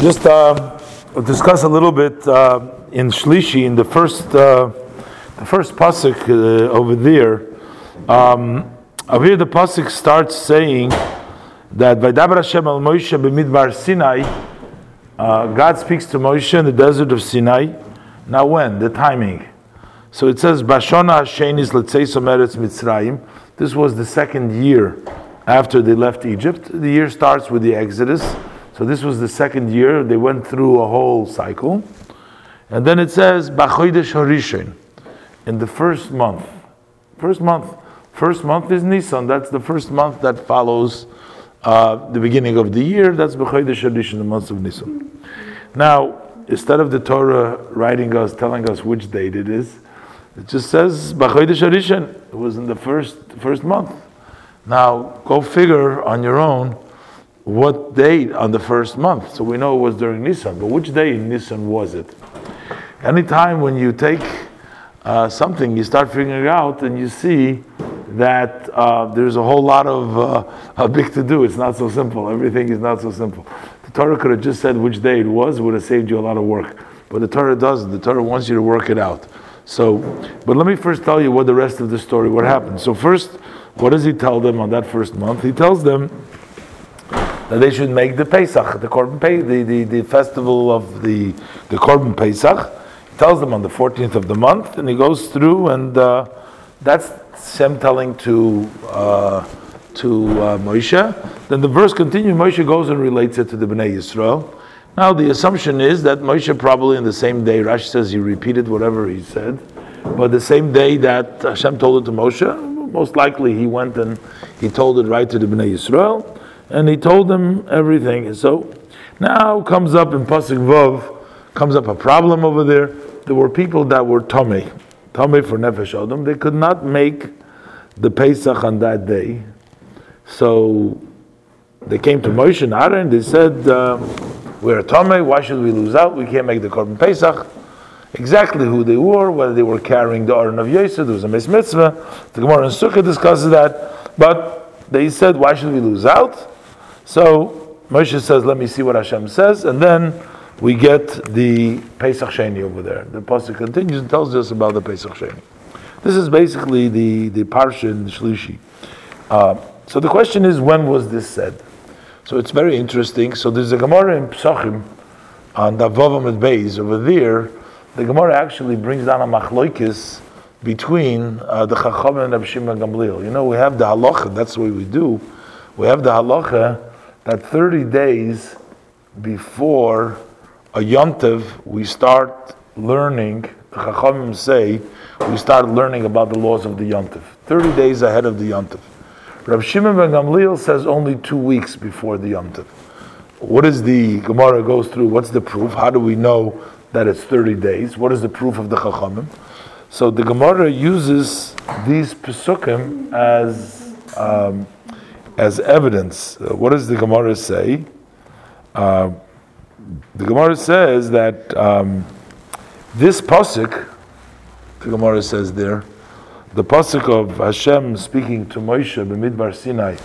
Just uh, discuss a little bit uh, in Shlishi, in the first, uh, the first pasuk uh, over there. Um, over here, the pasuk starts saying that Vaydaber Hashem al Moshe b'midbar Sinai. Uh, God speaks to Moshe in the desert of Sinai. Now, when the timing? So it says Bashona Hashenis Letzei Someretz Mitzrayim. This was the second year after they left Egypt. The year starts with the Exodus. So this was the second year. They went through a whole cycle. And then it says, Bachoidesh Harishin, in the first month. First month. First month is Nisan. That's the first month that follows uh, the beginning of the year. That's Bachoidesh Harishin, the month of Nisan. Now, instead of the Torah writing us, telling us which date it is, it just says Bachoidesh Harishin. It was in the first first month. Now, go figure on your own what date on the first month. So we know it was during Nisan, but which day in Nisan was it? Anytime when you take uh, something, you start figuring out and you see that uh, there's a whole lot of uh, big to do. It's not so simple. Everything is not so simple. The Torah could have just said which day it was, would have saved you a lot of work. But the Torah doesn't. The Torah wants you to work it out. So, but let me first tell you what the rest of the story, what happened. So first, what does he tell them on that first month? He tells them that they should make the Pesach, the Korban Pe- the, the, the festival of the, the Korban Pesach. He tells them on the 14th of the month, and he goes through, and uh, that's Shem telling to uh, to uh, Moshe. Then the verse continues, Moshe goes and relates it to the Bnei Yisrael. Now the assumption is that Moshe probably in the same day, Rashi says he repeated whatever he said, but the same day that Hashem told it to Moshe, most likely he went and he told it right to the Bnei Yisrael and he told them everything. And So now comes up in Pasuk Vav, comes up a problem over there. There were people that were tamei, tamei for Nefesh Adam. They could not make the Pesach on that day. So they came to Moshe and Aaron. They said, uh, "We're tamei. Why should we lose out? We can't make the Korban Pesach." Exactly who they were, whether they were carrying the Aron of Yosef, there was a mitzvah. The Gemara and Sukkah discusses that, but they said, "Why should we lose out?" So Moshe says, "Let me see what Hashem says," and then we get the Pesach Sheni over there. The pasuk continues and tells us about the Pesach Sheni. This is basically the the parsha in Shlishi. Uh, so the question is, when was this said? So it's very interesting. So there's a Gemara in Psachim on the Vavam Beis over there. The Gemara actually brings down a machloikis between uh, the Chacham and Rabbi Shimon Gamliel. You know, we have the halacha. That's what we do. We have the halacha that 30 days before a yontiv, we start learning, Chachamim say, we start learning about the laws of the yontiv. 30 days ahead of the yontiv. Rav Shimon ben Gamliel says only two weeks before the yontiv. What is the Gemara goes through? What's the proof? How do we know that it's 30 days? What is the proof of the Chachamim? So the Gemara uses these pesukim as um, as evidence. Uh, what does the Gemara say? Uh, the Gemara says that um, this pasuk, the Gemara says there, the pasuk of Hashem speaking to Moshe b'midbar Sinai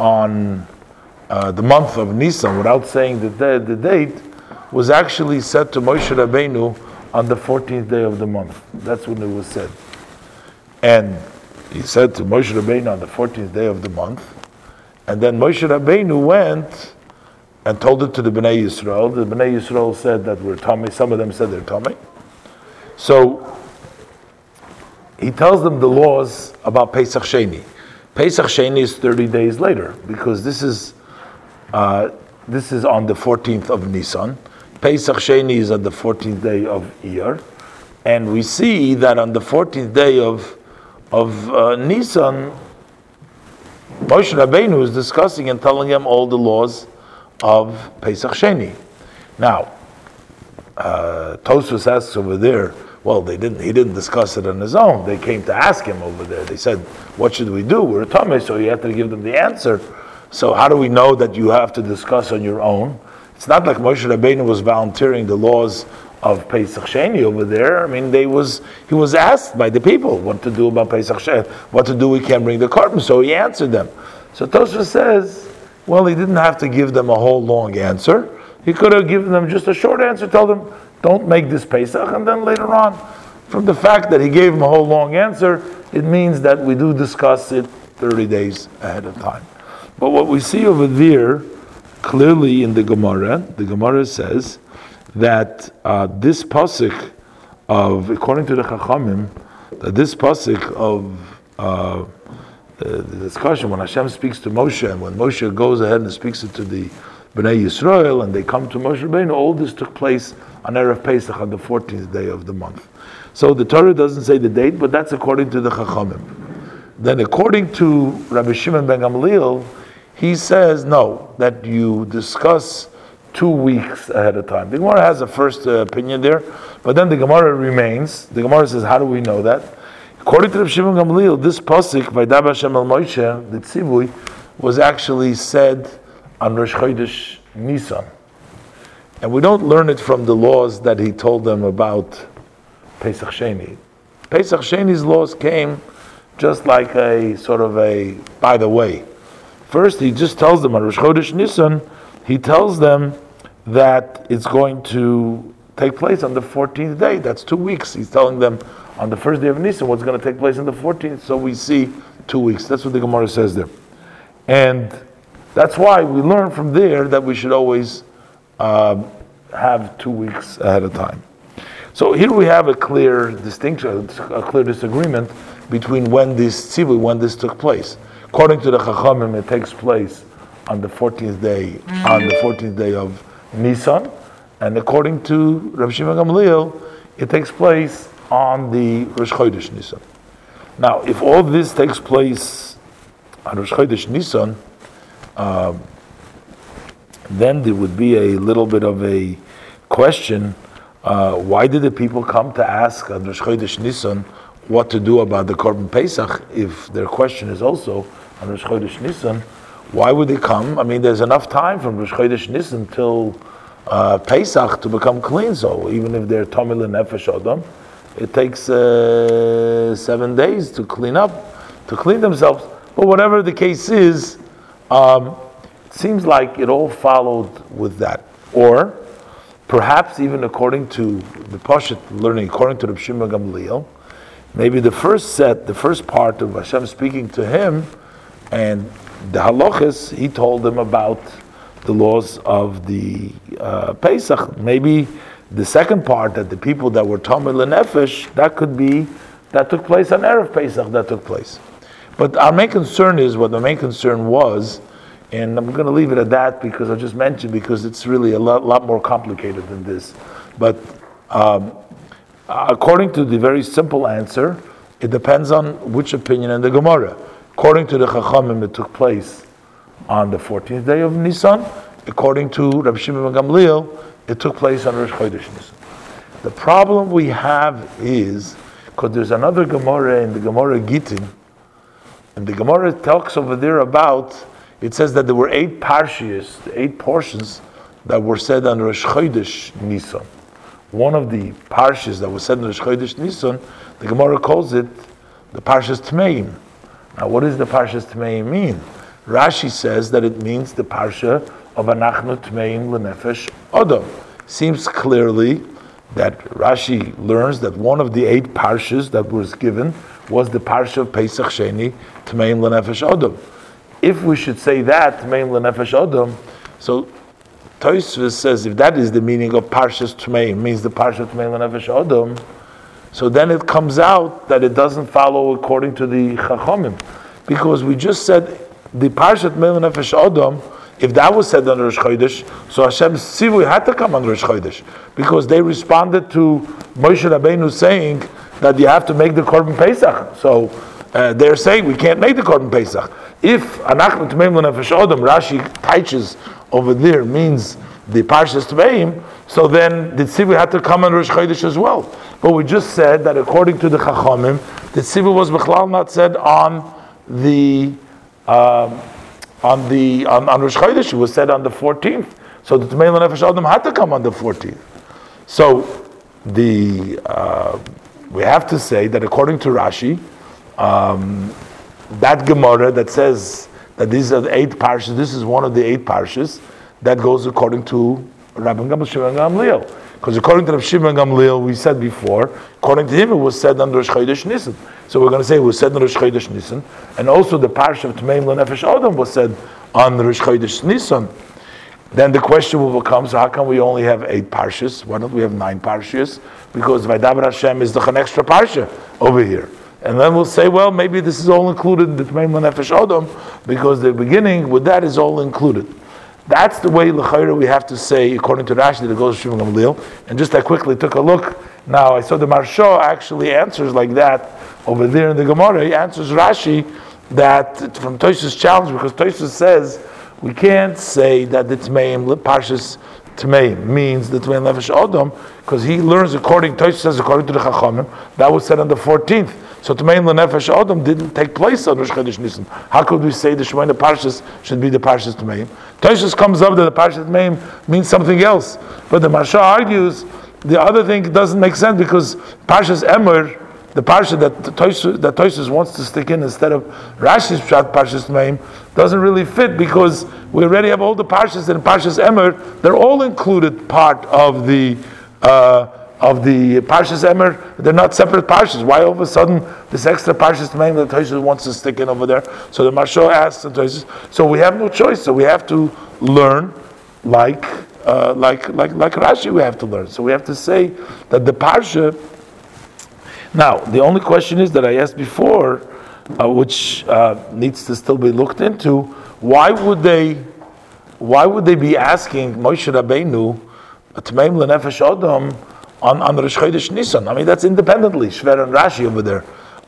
on uh, the month of Nisan, without saying the, the date, was actually said to Moshe Rabbeinu on the 14th day of the month. That's when it was said. And he said to Moshe Rabbeinu on the 14th day of the month, and then Moshe Rabbeinu went and told it to the Bnei Yisrael. The Bnei Yisrael said that we're tamei. Some of them said they're tamei. So he tells them the laws about Pesach Sheni. Pesach Sheni is 30 days later because this is uh, this is on the 14th of Nisan. Pesach Sheni is on the 14th day of Iyar, and we see that on the 14th day of of uh, Nisan, Moshe Rabbeinu is discussing and telling him all the laws of Pesach Sheni. Now, uh, asks over there. Well, they didn't. He didn't discuss it on his own. They came to ask him over there. They said, "What should we do?" We're a tamei, so he have to give them the answer. So how do we know that you have to discuss on your own? It's not like Moshe Rabbeinu was volunteering the laws of Pesach Sheni over there. I mean, they was he was asked by the people what to do about Pesach Sheni, what to do. We can't bring the korban, so he answered them. So Tosfos says, well, he didn't have to give them a whole long answer. He could have given them just a short answer, told them, don't make this Pesach, and then later on, from the fact that he gave them a whole long answer, it means that we do discuss it 30 days ahead of time. But what we see over there, clearly in the Gemara, the Gemara says that uh, this pasuk of, according to the Chachamim, that this pasuk of uh, the, discussion when Hashem speaks to Moshe, and when Moshe goes ahead and speaks it to the Bnei Yisrael, and they come to Moshe Rabbeinu, all this took place on Erev Pesach on the 14th day of the month. So the Torah doesn't say the date, but that's according to the Chachamim. Then according to Rabbi Shimon ben Gamliel, he says no, that you discuss two weeks ahead of time. The Gemara has a first uh, opinion there, but then the Gemara remains. The Gemara says, how do we know that? According to Rabbi Shimon Gamliel, this pasuk by Hashem el Moshe, the tzivui, was actually said on Rosh Chodesh Nisan. And we don't learn it from the laws that he told them about Pesach Sheni. Pesach Sheni's laws came just like a sort of a by the way. First, he just tells them on Rosh Chodesh Nisan, he tells them that it's going to take place on the 14th day. That's two weeks. He's telling them on the first day of Nisan what's going to take place on the 14th. So we see two weeks. That's what the Gemara says there. And that's why we learn from there that we should always uh, have two weeks ahead of time. So here we have a clear distinction, a clear disagreement between when this tzivui, when this took place. According to the Chachamim, it takes place on the 14th day, on the 14th day of Nisan, and according to Rav Shimon Gamliel, it takes place on the Rosh Chodesh Nisan. Now, if all this takes place on Rosh Chodesh Nisan, um, then there would be a little bit of a question. Uh, why did the people come to ask on Rosh Chodesh Nisan what to do about the Korban Pesach if their question is also on Rosh Chodesh Nisan? Why would they come? I mean, there's enough time from Rosh Chodesh Nisan till uh, Pesach to become clean. So even if they're Tomil and Nefesh Adam, it takes uh, seven days to clean up, to clean themselves. But whatever the case is, um, it seems like it all followed with that. Or perhaps even according to the Pashat learning, according to the Shimon Gamliel, maybe the first set, the first part of Hashem speaking to him, and the halachas, he told them about the laws of the uh, Pesach. Maybe the second part, that the people that were Tamil and Nefesh, that could be, that took place on Erev Pesach, that took place. But our main concern is what the main concern was, and I'm going to leave it at that because I just mentioned because it's really a lot, lot more complicated than this. But um, according to the very simple answer, it depends on which opinion in the Gemara. According to the Chachamim, it took place on the 14th day of Nisan. According to Rabbi Shimon Gamliel, it took place on Rosh Chodesh Nisan. The problem we have is because there's another Gemara in the Gemara Gittin and the Gemara talks over there about, it says that there were eight parshias, eight portions that were said on Rosh Chodesh Nisan. One of the parshias that was said on Rosh Chodesh Nisan, the Gemara calls it the Parshas Tmeim. Now, what does the Parshas Tmeim mean? Rashi says that it means the Parsha of Anachnu Tmeim Lenefesh Odom. Seems clearly that Rashi learns that one of the eight parshas that was given was the parsha of Pesach Sheni Tmeim Lenefesh Odom. If we should say that Tmeim Lenefesh Odom, so Tosfos says if that is the meaning of Parshas Tmeim, means the Parsha Tmeim Lenefesh Odom, so then it comes out that it doesn't follow according to the Chachamim, because we just said the Parshat Lenefesh Odom. If that was said on Rosh Chodesh, so Hashem's Tzivui had to come on Rosh Chodesh because they responded to Moshe Rabbeinu saying that you have to make the Korban Pesach. So uh, they're saying we can't make the Korban Pesach. If Anachnu Tmeim Nefesh Odom, Rashi teaches over there means the Parshas Tmeim, so then the Tzivui had to come on Rosh Chodesh as well. But we just said that according to the Chachamim, the Tzivui was Bechlal not said on the um, on the on, on Rosh Chodesh, it was said on the 14th. So the Tmeim Nefesh Odom had to come on the 14th. So the uh, we have to say that according to Rashi, um, that Gemara that says that these are the eight parshas, this is one of the eight parshas that goes according to Rabbi Gamliel. Because according to Rabbi Shimon Gamliel, we said before, according to him, it was said under Rosh Chodesh. So we're going to say it was said under Rosh Chodesh and also the parsha of Tmeim Lenefesh Adam was said on Rosh Chodesh. Then the question will become: So how come we only have eight parshas? Why don't we have nine parshas? Because Vaydaber Hashem is the an extra parsha over here. And then we'll say, well, maybe this is all included in the Tmeim Nefesh Adam, because the beginning with that is all included. That's the way L'chayra we have to say, according to Rashi, that it goes to Shimon Gamliel. And just I quickly took a look. Now I saw the Maharsha actually answers like that over there in the Gemara. He answers Rashi that from Tosh's challenge because Tosfos says we can't say that the Tmeim Parshas Tmeim means the Tmeim Nefesh Adam because he learns according Tosfos says according to the Chachamim that was said on the 14th. So Tmeim Lenefesh Adam didn't take place on Rosh Chodesh Nisan. How could we say the Shemona Parshas should be the Parshas Tmeim? Tosfos comes up that the Parshas Tmeim means something else, but the Maharsha argues the other thing doesn't make sense because Parshas Emor, the Parsha that Tosfos, that wants to stick in instead of Rashi's Pshat Parshas Tmeim, doesn't really fit because we already have all the Parshas and Parshas Emor. They're all included part of the. Uh, of the Parshas Emer, they're not separate Parshas. Why all of a sudden this extra Parshas name that Tosfos wants to stick in over there? So the Maharsha asks the Tosfos, so we have no choice. So we have to learn like uh, like like like Rashi. We have to learn. So we have to say that the Parsha. Now the only question is that I asked before, uh, which uh, needs to still be looked into. Why would they? Why would they be asking Moshe Rabbeinu? Tmeim lenefesh Adam on, on Rosh Chodesh Nisan. I mean, that's independently, Shver and Rashi over there.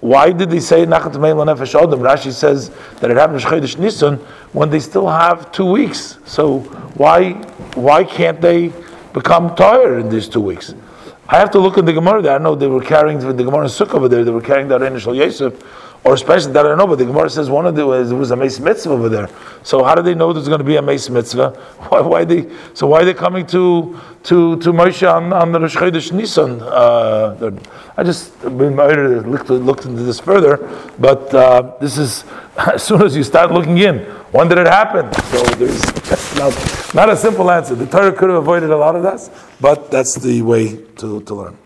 Why did they say Nachat Meil Nefesh Odom? Rashi says that it happened Rosh Chodesh Nisan when they still have two weeks. So why why can't they become tired in these two weeks? I have to look at the Gemara. There. I know they were carrying the Gemara in Sukkah over there. They were carrying that initial Yosef or especially that I don't know, but the Gemara says one of the was, there was a meis mitzvah over there. So how do they know there's going to be a meis mitzvah? Why, why they? So why are they coming to to to Moshe on, on the Rosh Chodesh Nisan? Uh, I just looked looked into this further, but uh, this is as soon as you start looking in. When did it happen? So there's not, not a simple answer. The Torah could have avoided a lot of that, but that's the way to, to learn.